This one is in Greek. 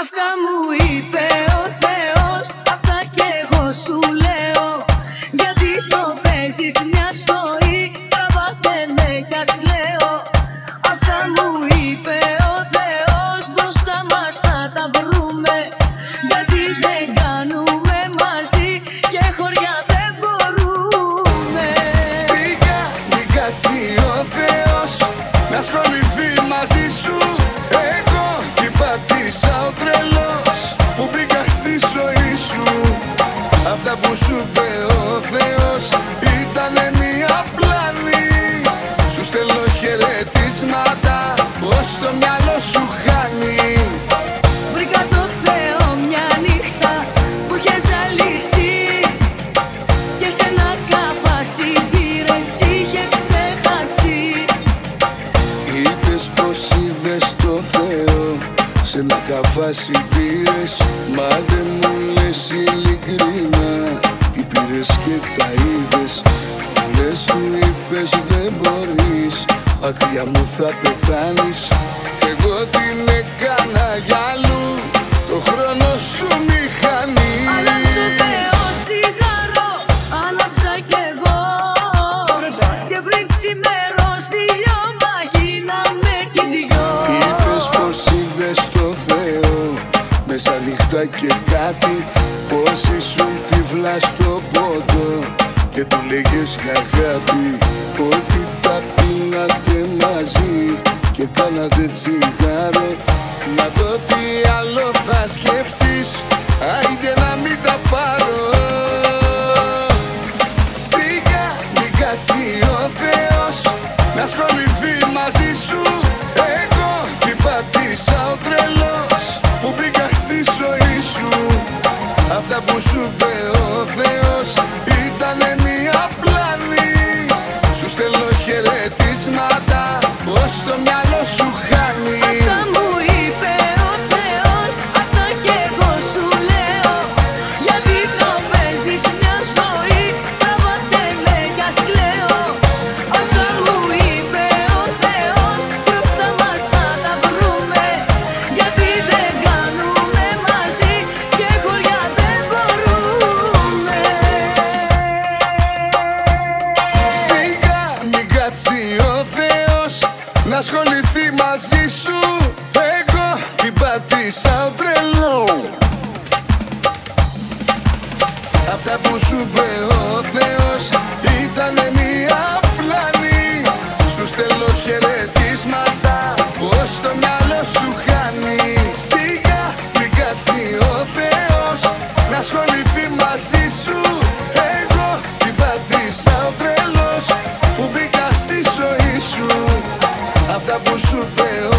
Αυτά μου είπε ο Θεός Αυτά και εγώ σου λέω. Γιατί το παίζεις μια ζωή Τραβάτε με κι ας λέω. Αυτά μου είπε ο Θεός Μπροστά μας θα τα βρούμε. Γιατί δεν κάνουμε μαζί Και χωριά δεν μπορούμε. Σιγά μην κάτσει ο Θεός Να ασχοληθεί Σε ένα καφάσι πήρες. Μα δεν μου λες ειλικρινά Τι πήρες και τα είδες. Λες μου είπες δεν μπορείς Άκρια μου θα πεθάνεις. Εγώ την έκανα για αλλού Το χρόνο σου μηχανή και κάτι Πως ήσουν τυφλά στο πόδο. Και του λέγες για αγάπη Ότι τα πίνατε μαζί Και κάνατε τσιγάρο Να δω τι άλλο θα σκεφτείς Άιντε να μην τα πάρω. Σιγά μην κάτσει ο Θεός Να ασχοληθεί μαζί σου. Εγώ κι πατήσα ο Ως το σαν τρελό Αυτά που σου είπε ο Θεός ήτανε μια πλάνη. Σου στέλνω χαιρετίσματα πως το μυαλό σου χάνει. Σιγά μην κάτσει ο Θεός να ασχοληθεί μαζί σου. Εγώ την πατήσα ο τρελός που μπήκα στη ζωή σου. Αυτά που σου είπε